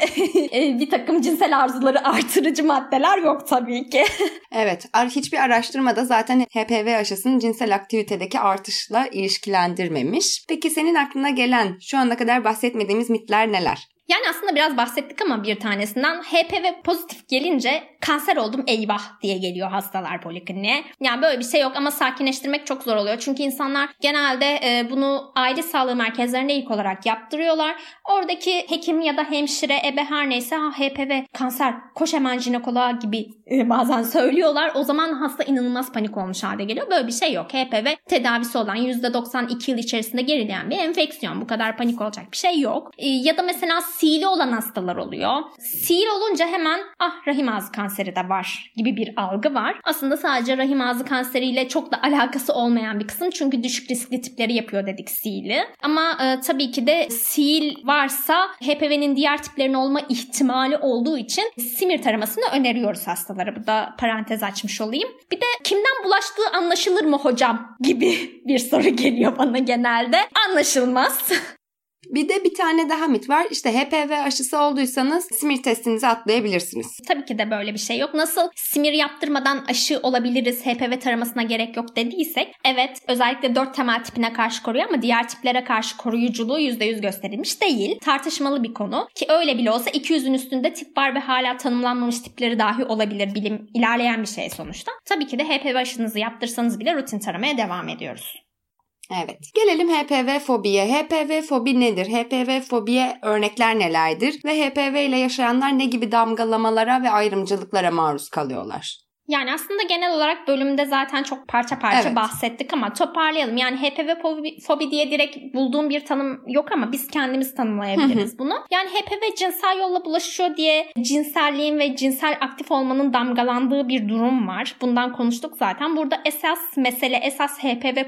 e, bir takım cinsel arzuları artırıcı maddeler yok tabii ki. evet hiçbir araştırmada zaten HPV aşısının cinsel aktivitedeki artışla ilişkilendirmemiş. Peki senin aklına gelen şu ana kadar bahsetmediğimiz mitler neler? Yani aslında biraz bahsettik ama bir tanesinden HPV pozitif gelince kanser oldum eyvah diye geliyor hastalar polikliniğe. Yani böyle bir şey yok ama sakinleştirmek çok zor oluyor. Çünkü insanlar genelde e, bunu aile sağlığı merkezlerinde ilk olarak yaptırıyorlar. Oradaki hekim ya da hemşire, ebe her neyse ha HPV kanser koş hemen jinekoloğa gibi e, bazen söylüyorlar. O zaman hasta inanılmaz panik olmuş halde geliyor. Böyle bir şey yok. HPV tedavisi olan %92 yıl içerisinde gerileyen bir enfeksiyon. Bu kadar panik olacak bir şey yok. E, ya da mesela sili olan hastalar oluyor. Sil olunca hemen ah rahim ağzı kanseri de var gibi bir algı var. Aslında sadece rahim ağzı kanseriyle çok da alakası olmayan bir kısım. Çünkü düşük riskli tipleri yapıyor dedik sili. Ama e, tabii ki de sil varsa HPV'nin diğer tiplerin olma ihtimali olduğu için simir taramasını öneriyoruz hastalara. Bu da parantez açmış olayım. Bir de kimden bulaştığı anlaşılır mı hocam gibi bir soru geliyor bana genelde. Anlaşılmaz. Bir de bir tane daha mit var. İşte HPV aşısı olduysanız simir testinizi atlayabilirsiniz. Tabii ki de böyle bir şey yok. Nasıl simir yaptırmadan aşı olabiliriz, HPV taramasına gerek yok dediysek, evet özellikle 4 temel tipine karşı koruyor ama diğer tiplere karşı koruyuculuğu %100 gösterilmiş değil. Tartışmalı bir konu ki öyle bile olsa 200'ün üstünde tip var ve hala tanımlanmamış tipleri dahi olabilir. Bilim ilerleyen bir şey sonuçta. Tabii ki de HPV aşınızı yaptırsanız bile rutin taramaya devam ediyoruz. Evet. Gelelim HPV fobiye. HPV fobi nedir? HPV fobiye örnekler nelerdir? Ve HPV ile yaşayanlar ne gibi damgalamalara ve ayrımcılıklara maruz kalıyorlar? Yani aslında genel olarak bölümde zaten çok parça parça evet. bahsettik ama toparlayalım. Yani HPV fobi, fobi diye direkt bulduğum bir tanım yok ama biz kendimiz tanımlayabiliriz bunu. Yani HPV cinsel yolla bulaşıyor diye cinselliğin ve cinsel aktif olmanın damgalandığı bir durum var. Bundan konuştuk zaten. Burada esas mesele, esas HPV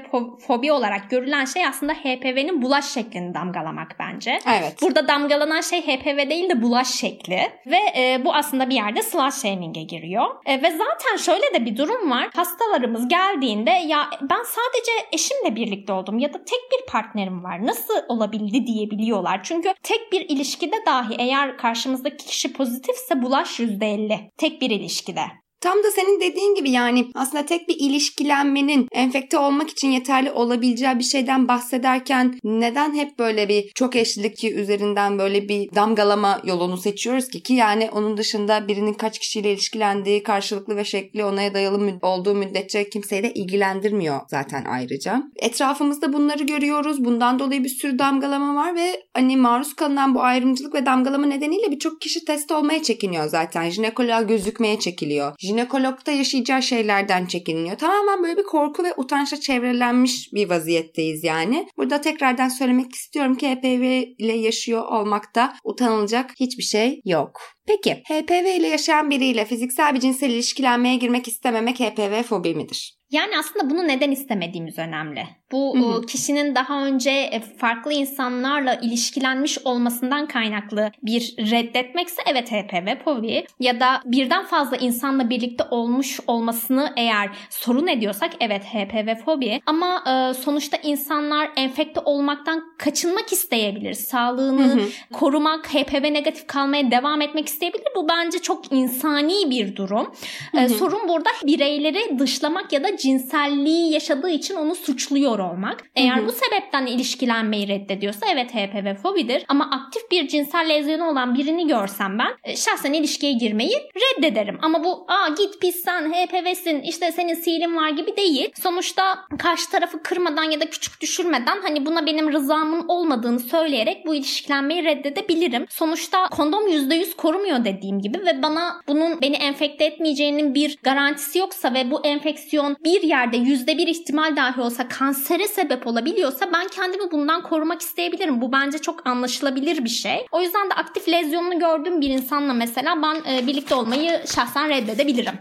fobi olarak görülen şey aslında HPV'nin bulaş şeklini damgalamak bence. Evet. Burada damgalanan şey HPV değil de bulaş şekli ve e, bu aslında bir yerde slut shaming'e giriyor. E, ve zaten zaten şöyle de bir durum var. Hastalarımız geldiğinde ya ben sadece eşimle birlikte oldum ya da tek bir partnerim var. Nasıl olabildi diyebiliyorlar. Çünkü tek bir ilişkide dahi eğer karşımızdaki kişi pozitifse bulaş %50. Tek bir ilişkide. Tam da senin dediğin gibi yani aslında tek bir ilişkilenmenin enfekte olmak için yeterli olabileceği bir şeyden bahsederken neden hep böyle bir çok eşlilik üzerinden böyle bir damgalama yolunu seçiyoruz ki ki yani onun dışında birinin kaç kişiyle ilişkilendiği karşılıklı ve şekli onaya dayalı olduğu müddetçe kimseyi de ilgilendirmiyor zaten ayrıca. Etrafımızda bunları görüyoruz. Bundan dolayı bir sürü damgalama var ve hani maruz kalınan bu ayrımcılık ve damgalama nedeniyle birçok kişi test olmaya çekiniyor zaten. Jinekoloğa gözükmeye çekiliyor jinekologda yaşayacağı şeylerden çekiniyor. Tamamen böyle bir korku ve utançla çevrelenmiş bir vaziyetteyiz yani. Burada tekrardan söylemek istiyorum ki HPV ile yaşıyor olmakta utanılacak hiçbir şey yok. Peki HPV ile yaşayan biriyle fiziksel bir cinsel ilişkilenmeye girmek istememek HPV fobi midir? Yani aslında bunu neden istemediğimiz önemli. Bu hı hı. kişinin daha önce e, farklı insanlarla ilişkilenmiş olmasından kaynaklı bir reddetmekse evet HPV fobi ya da birden fazla insanla birlikte olmuş olmasını eğer sorun ediyorsak evet HPV fobi ama e, sonuçta insanlar enfekte olmaktan kaçınmak isteyebilir. Sağlığını hı hı. korumak, HPV negatif kalmaya devam etmek isteyebilir. Bu bence çok insani bir durum. Hı hı. E, sorun burada bireyleri dışlamak ya da cinselliği yaşadığı için onu suçluyor olmak. Eğer hı hı. bu sebepten ilişkilenmeyi reddediyorsa evet HPV fobidir ama aktif bir cinsel lezyonu olan birini görsem ben e, şahsen ilişkiye girmeyi reddederim. Ama bu aa git pis sen HPV'sin işte senin silin var gibi değil. Sonuçta karşı tarafı kırmadan ya da küçük düşürmeden hani buna benim rızamın olmadığını söyleyerek bu ilişkilenmeyi reddedebilirim. Sonuçta kondom %100 korumuyor dediğim gibi ve bana bunun beni enfekte etmeyeceğinin bir garantisi yoksa ve bu enfeksiyon bir yerde %1 ihtimal dahi olsa kansere sebep olabiliyorsa ben kendimi bundan korumak isteyebilirim. Bu bence çok anlaşılabilir bir şey. O yüzden de aktif lezyonunu gördüğüm bir insanla mesela ben e, birlikte olmayı şahsen reddedebilirim.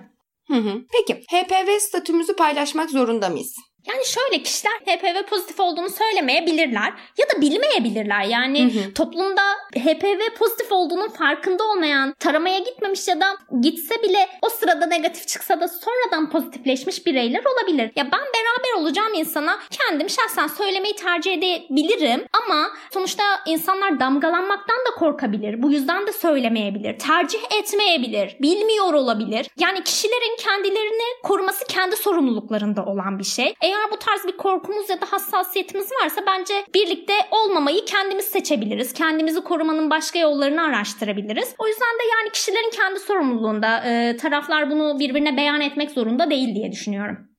Hı hı. Peki HPV statümüzü paylaşmak zorunda mıyız? Yani şöyle kişiler HPV pozitif olduğunu söylemeyebilirler ya da bilmeyebilirler. Yani hı hı. toplumda HPV pozitif olduğunun farkında olmayan, taramaya gitmemiş ya da gitse bile o sırada negatif çıksa da sonradan pozitifleşmiş bireyler olabilir. Ya ben beraber olacağım insana kendim şahsen söylemeyi tercih edebilirim ama sonuçta insanlar damgalanmaktan da korkabilir. Bu yüzden de söylemeyebilir. Tercih etmeyebilir. Bilmiyor olabilir. Yani kişilerin kendilerini koruması kendi sorumluluklarında olan bir şey. Eğer eğer bu tarz bir korkumuz ya da hassasiyetimiz varsa bence birlikte olmamayı kendimiz seçebiliriz. Kendimizi korumanın başka yollarını araştırabiliriz. O yüzden de yani kişilerin kendi sorumluluğunda e, taraflar bunu birbirine beyan etmek zorunda değil diye düşünüyorum.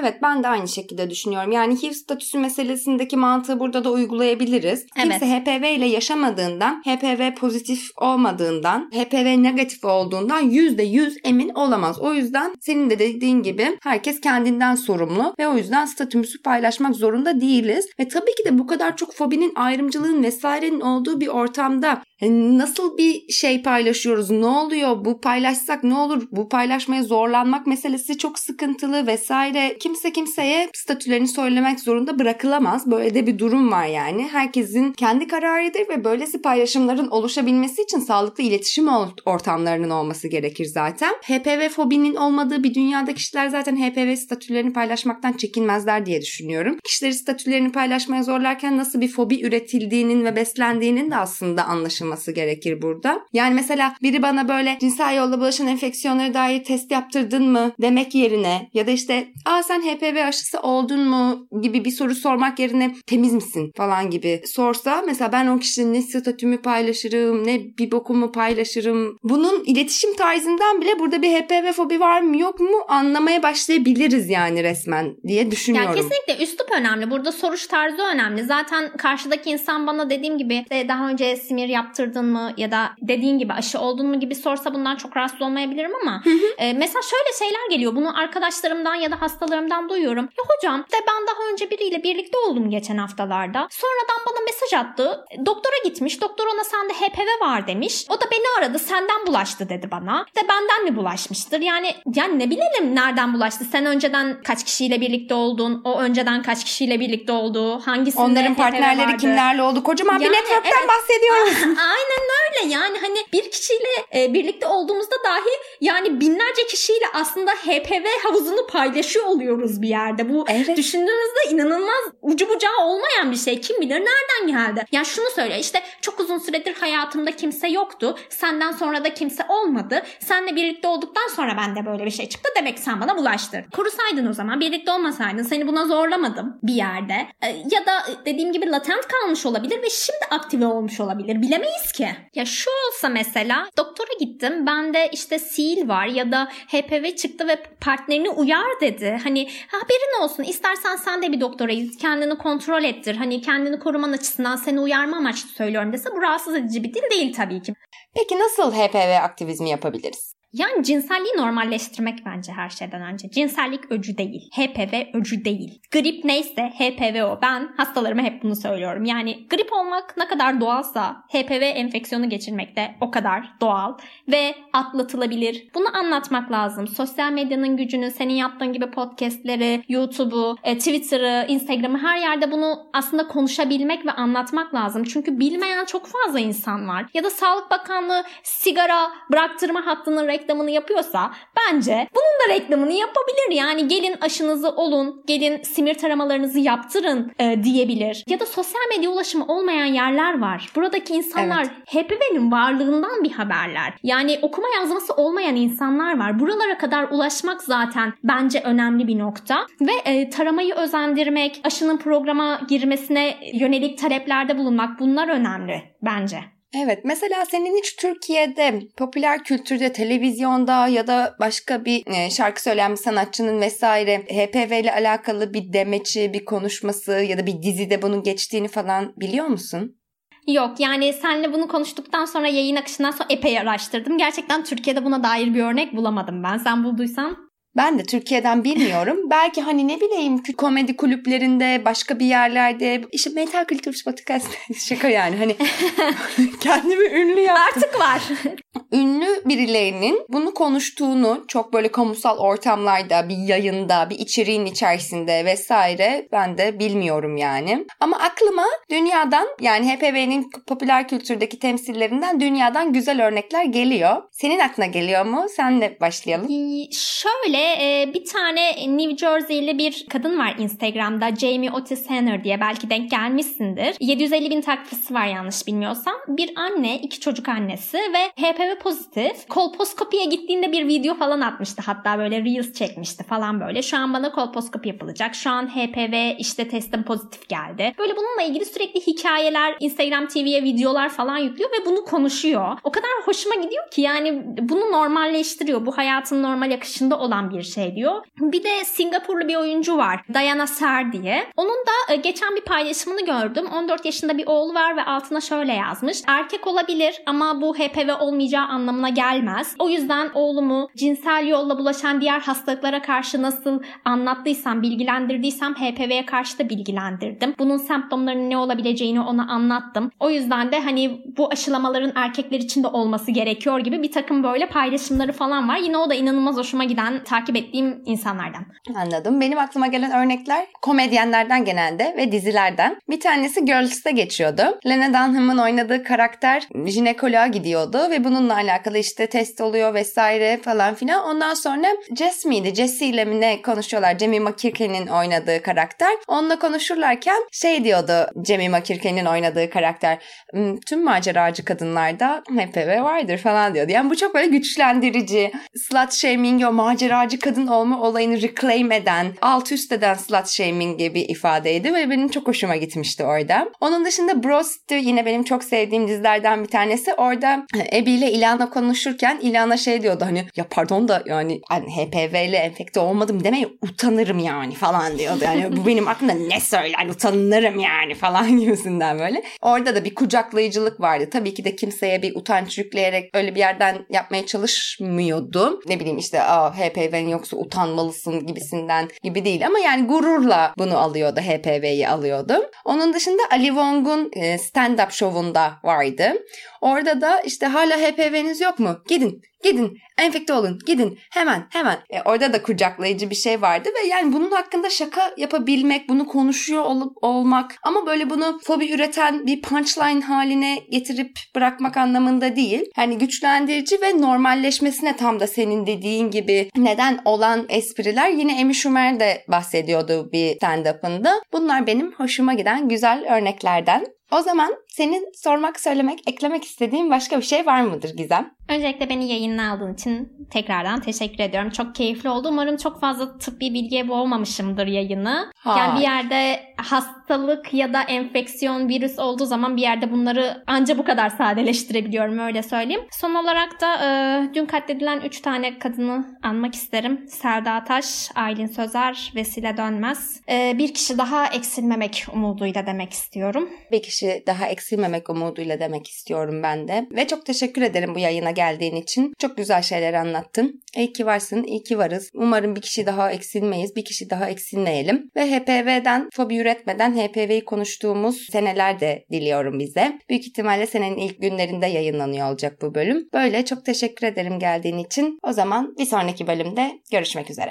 Evet ben de aynı şekilde düşünüyorum. Yani HIV statüsü meselesindeki mantığı burada da uygulayabiliriz. Evet. Kimse HPV ile yaşamadığından, HPV pozitif olmadığından, HPV negatif olduğundan %100 emin olamaz. O yüzden senin de dediğin gibi herkes kendinden sorumlu ve o yüzden statümüzü paylaşmak zorunda değiliz. Ve tabii ki de bu kadar çok fobinin, ayrımcılığın vesairenin olduğu bir ortamda nasıl bir şey paylaşıyoruz? Ne oluyor? Bu paylaşsak ne olur? Bu paylaşmaya zorlanmak meselesi çok sıkıntılı vesaire. Kimse kimseye statülerini söylemek zorunda bırakılamaz. Böyle de bir durum var yani. Herkesin kendi kararıdır ve böylesi paylaşımların oluşabilmesi için sağlıklı iletişim ortamlarının olması gerekir zaten. HPV fobinin olmadığı bir dünyada kişiler zaten HPV statülerini paylaşmaktan çekinmezler diye düşünüyorum. Kişileri statülerini paylaşmaya zorlarken nasıl bir fobi üretildiğinin ve beslendiğinin de aslında anlaşılması olması gerekir burada. Yani mesela biri bana böyle cinsel yolla bulaşan enfeksiyonlara dair test yaptırdın mı demek yerine ya da işte aa sen HPV aşısı oldun mu gibi bir soru sormak yerine temiz misin falan gibi sorsa mesela ben o kişinin ne statümü paylaşırım ne bir bokumu paylaşırım. Bunun iletişim tarzından bile burada bir HPV fobi var mı yok mu anlamaya başlayabiliriz yani resmen diye düşünüyorum. Yani kesinlikle üslup önemli. Burada soruş tarzı önemli. Zaten karşıdaki insan bana dediğim gibi daha önce simir yaptı yaptırdın mı ya da dediğin gibi aşı oldun mu gibi sorsa bundan çok rahatsız olmayabilirim ama e, mesela şöyle şeyler geliyor. Bunu arkadaşlarımdan ya da hastalarımdan duyuyorum. Ya hocam de ben daha önce biriyle birlikte oldum geçen haftalarda. Sonradan bana mesaj attı. Doktora gitmiş. Doktor ona sende HPV var demiş. O da beni aradı. Senden bulaştı dedi bana. De benden mi bulaşmıştır? Yani yani ne bilelim nereden bulaştı? Sen önceden kaç kişiyle birlikte oldun? O önceden kaç kişiyle birlikte oldu? Hangisinde Onların partnerleri kimlerle oldu? Kocaman yani, bir network'ten evet. bahsediyoruz. [LAUGHS] Aynen öyle yani hani bir kişiyle e, birlikte olduğumuzda dahi yani binlerce kişiyle aslında HPV havuzunu paylaşıyor oluyoruz bir yerde. Bu evet. düşündüğünüzde inanılmaz ucu bucağı olmayan bir şey. Kim bilir nereden geldi? Yani şunu söyle işte çok uzun süredir hayatımda kimse yoktu. Senden sonra da kimse olmadı. Senle birlikte olduktan sonra bende böyle bir şey çıktı. Demek sen bana bulaştırdın. Korusaydın o zaman birlikte olmasaydın seni buna zorlamadım bir yerde. E, ya da dediğim gibi latent kalmış olabilir ve şimdi aktive olmuş olabilir. Bilemeyiz bilemeyiz ki. Ya şu olsa mesela doktora gittim bende işte sil var ya da HPV çıktı ve partnerini uyar dedi. Hani haberin olsun istersen sen de bir doktora git kendini kontrol ettir. Hani kendini koruman açısından seni uyarma amaçlı söylüyorum dese bu rahatsız edici bir dil değil tabii ki. Peki nasıl HPV aktivizmi yapabiliriz? Yani cinselliği normalleştirmek bence her şeyden önce. Cinsellik öcü değil. HPV öcü değil. Grip neyse HPV o. Ben hastalarıma hep bunu söylüyorum. Yani grip olmak ne kadar doğalsa HPV enfeksiyonu geçirmek de o kadar doğal ve atlatılabilir. Bunu anlatmak lazım. Sosyal medyanın gücünü, senin yaptığın gibi podcastleri, YouTube'u, e, Twitter'ı, Instagram'ı her yerde bunu aslında konuşabilmek ve anlatmak lazım. Çünkü bilmeyen çok fazla insan var. Ya da Sağlık Bakanlığı sigara bıraktırma hattının reklamını yapıyorsa bence bunun da reklamını yapabilir. Yani gelin aşınızı olun, gelin simir taramalarınızı yaptırın e, diyebilir. Ya da sosyal medya ulaşımı olmayan yerler var. Buradaki insanlar evet. HPV'nin varlığından bir haberler. Yani okuma yazması olmayan insanlar var. Buralara kadar ulaşmak zaten bence önemli bir nokta. Ve e, taramayı özendirmek, aşının programa girmesine yönelik taleplerde bulunmak bunlar önemli bence. Evet mesela senin hiç Türkiye'de popüler kültürde, televizyonda ya da başka bir e, şarkı söyleyen bir sanatçının vesaire HPV ile alakalı bir demeci, bir konuşması ya da bir dizide bunun geçtiğini falan biliyor musun? Yok yani senle bunu konuştuktan sonra yayın akışından sonra epey araştırdım. Gerçekten Türkiye'de buna dair bir örnek bulamadım ben. Sen bulduysan ben de Türkiye'den bilmiyorum. [LAUGHS] Belki hani ne bileyim komedi kulüplerinde, başka bir yerlerde işte metal kültür podcast [LAUGHS] şaka yani hani [LAUGHS] kendimi ünlü yaptım. Artık var. Ünlü birilerinin bunu konuştuğunu çok böyle kamusal ortamlarda, bir yayında, bir içeriğin içerisinde vesaire ben de bilmiyorum yani. Ama aklıma dünyadan yani HPV'nin popüler kültürdeki temsillerinden dünyadan güzel örnekler geliyor. Senin aklına geliyor mu? Senle başlayalım. Şöyle e, bir tane New Jersey'li bir kadın var Instagram'da Jamie Otis Henner diye belki denk gelmişsindir. 750 bin takipçisi var yanlış bilmiyorsam. Bir anne, iki çocuk annesi ve HPV pozitif. Kolposkopiye gittiğinde bir video falan atmıştı. Hatta böyle Reels çekmişti falan böyle. Şu an bana kolposkopi yapılacak. Şu an HPV işte testim pozitif geldi. Böyle bununla ilgili sürekli hikayeler, Instagram TV'ye videolar falan yüklüyor ve bunu konuşuyor. O kadar hoşuma gidiyor ki yani bunu normalleştiriyor. Bu hayatın normal akışında olan bir bir şey diyor. Bir de Singapurlu bir oyuncu var. Diana Ser diye. Onun da e, geçen bir paylaşımını gördüm. 14 yaşında bir oğlu var ve altına şöyle yazmış. Erkek olabilir ama bu HPV olmayacağı anlamına gelmez. O yüzden oğlumu cinsel yolla bulaşan diğer hastalıklara karşı nasıl anlattıysam, bilgilendirdiysem HPV'ye karşı da bilgilendirdim. Bunun semptomlarının ne olabileceğini ona anlattım. O yüzden de hani bu aşılamaların erkekler için de olması gerekiyor gibi bir takım böyle paylaşımları falan var. Yine o da inanılmaz hoşuma giden takip takip ettiğim insanlardan. Anladım. Benim aklıma gelen örnekler komedyenlerden genelde ve dizilerden. Bir tanesi Girls'te geçiyordu. Lena Dunham'ın oynadığı karakter jinekoloğa gidiyordu ve bununla alakalı işte test oluyor vesaire falan filan. Ondan sonra Jess miydi? Jesse ile mi ne konuşuyorlar? Jamie McKirken'in oynadığı karakter. Onunla konuşurlarken şey diyordu Jamie McKirken'in oynadığı karakter. Hmm, tüm maceracı kadınlarda HPV vardır falan diyordu. Yani bu çok böyle güçlendirici. Slut shaming o maceracı yabancı kadın olma olayını reclaim eden, alt üst eden slut shaming gibi ifadeydi ve benim çok hoşuma gitmişti orada. Onun dışında Brost'u yine benim çok sevdiğim dizilerden bir tanesi. Orada Abby ile Ilana konuşurken Ilana şey diyordu hani ya pardon da yani hani HPV ile enfekte olmadım demeye utanırım yani falan diyordu. Yani bu benim aklımda ne söyler utanırım yani falan [LAUGHS] gibisinden böyle. Orada da bir kucaklayıcılık vardı. Tabii ki de kimseye bir utanç yükleyerek öyle bir yerden yapmaya çalışmıyordu. Ne bileyim işte HPV HPV'n yoksa utanmalısın gibisinden gibi değil ama yani gururla bunu alıyordu HPV'yi alıyordu. Onun dışında Ali Wong'un e, stand-up şovunda vardı. Orada da işte hala HPV'niz yok mu? Gidin Gidin enfekte olun gidin hemen hemen. E, orada da kucaklayıcı bir şey vardı ve yani bunun hakkında şaka yapabilmek, bunu konuşuyor olup olmak ama böyle bunu fobi üreten bir punchline haline getirip bırakmak anlamında değil. Yani güçlendirici ve normalleşmesine tam da senin dediğin gibi neden olan espriler yine Amy Schumer de bahsediyordu bir stand-up'ında. Bunlar benim hoşuma giden güzel örneklerden. O zaman senin sormak, söylemek, eklemek istediğin başka bir şey var mıdır Gizem? Öncelikle beni yayınına aldığın için tekrardan teşekkür ediyorum. Çok keyifli oldu. Umarım çok fazla tıbbi bilgiye boğmamışımdır yayını. Hayır. Yani bir yerde hastalık ya da enfeksiyon, virüs olduğu zaman bir yerde bunları anca bu kadar sadeleştirebiliyorum öyle söyleyeyim. Son olarak da e, dün katledilen 3 tane kadını anmak isterim. Selda Taş, Aylin Sözer, Vesile Dönmez. E, bir kişi daha eksilmemek umuduyla demek istiyorum. Bir kişi daha eksilmemek umuduyla demek istiyorum ben de. Ve çok teşekkür ederim bu yayına geldiğin için. Çok güzel şeyler anlattın. İyi ki varsın, iyi ki varız. Umarım bir kişi daha eksilmeyiz, bir kişi daha eksilmeyelim. Ve HPV'den, fobi üretmeden HPV'yi konuştuğumuz seneler de diliyorum bize. Büyük ihtimalle senenin ilk günlerinde yayınlanıyor olacak bu bölüm. Böyle çok teşekkür ederim geldiğin için. O zaman bir sonraki bölümde görüşmek üzere.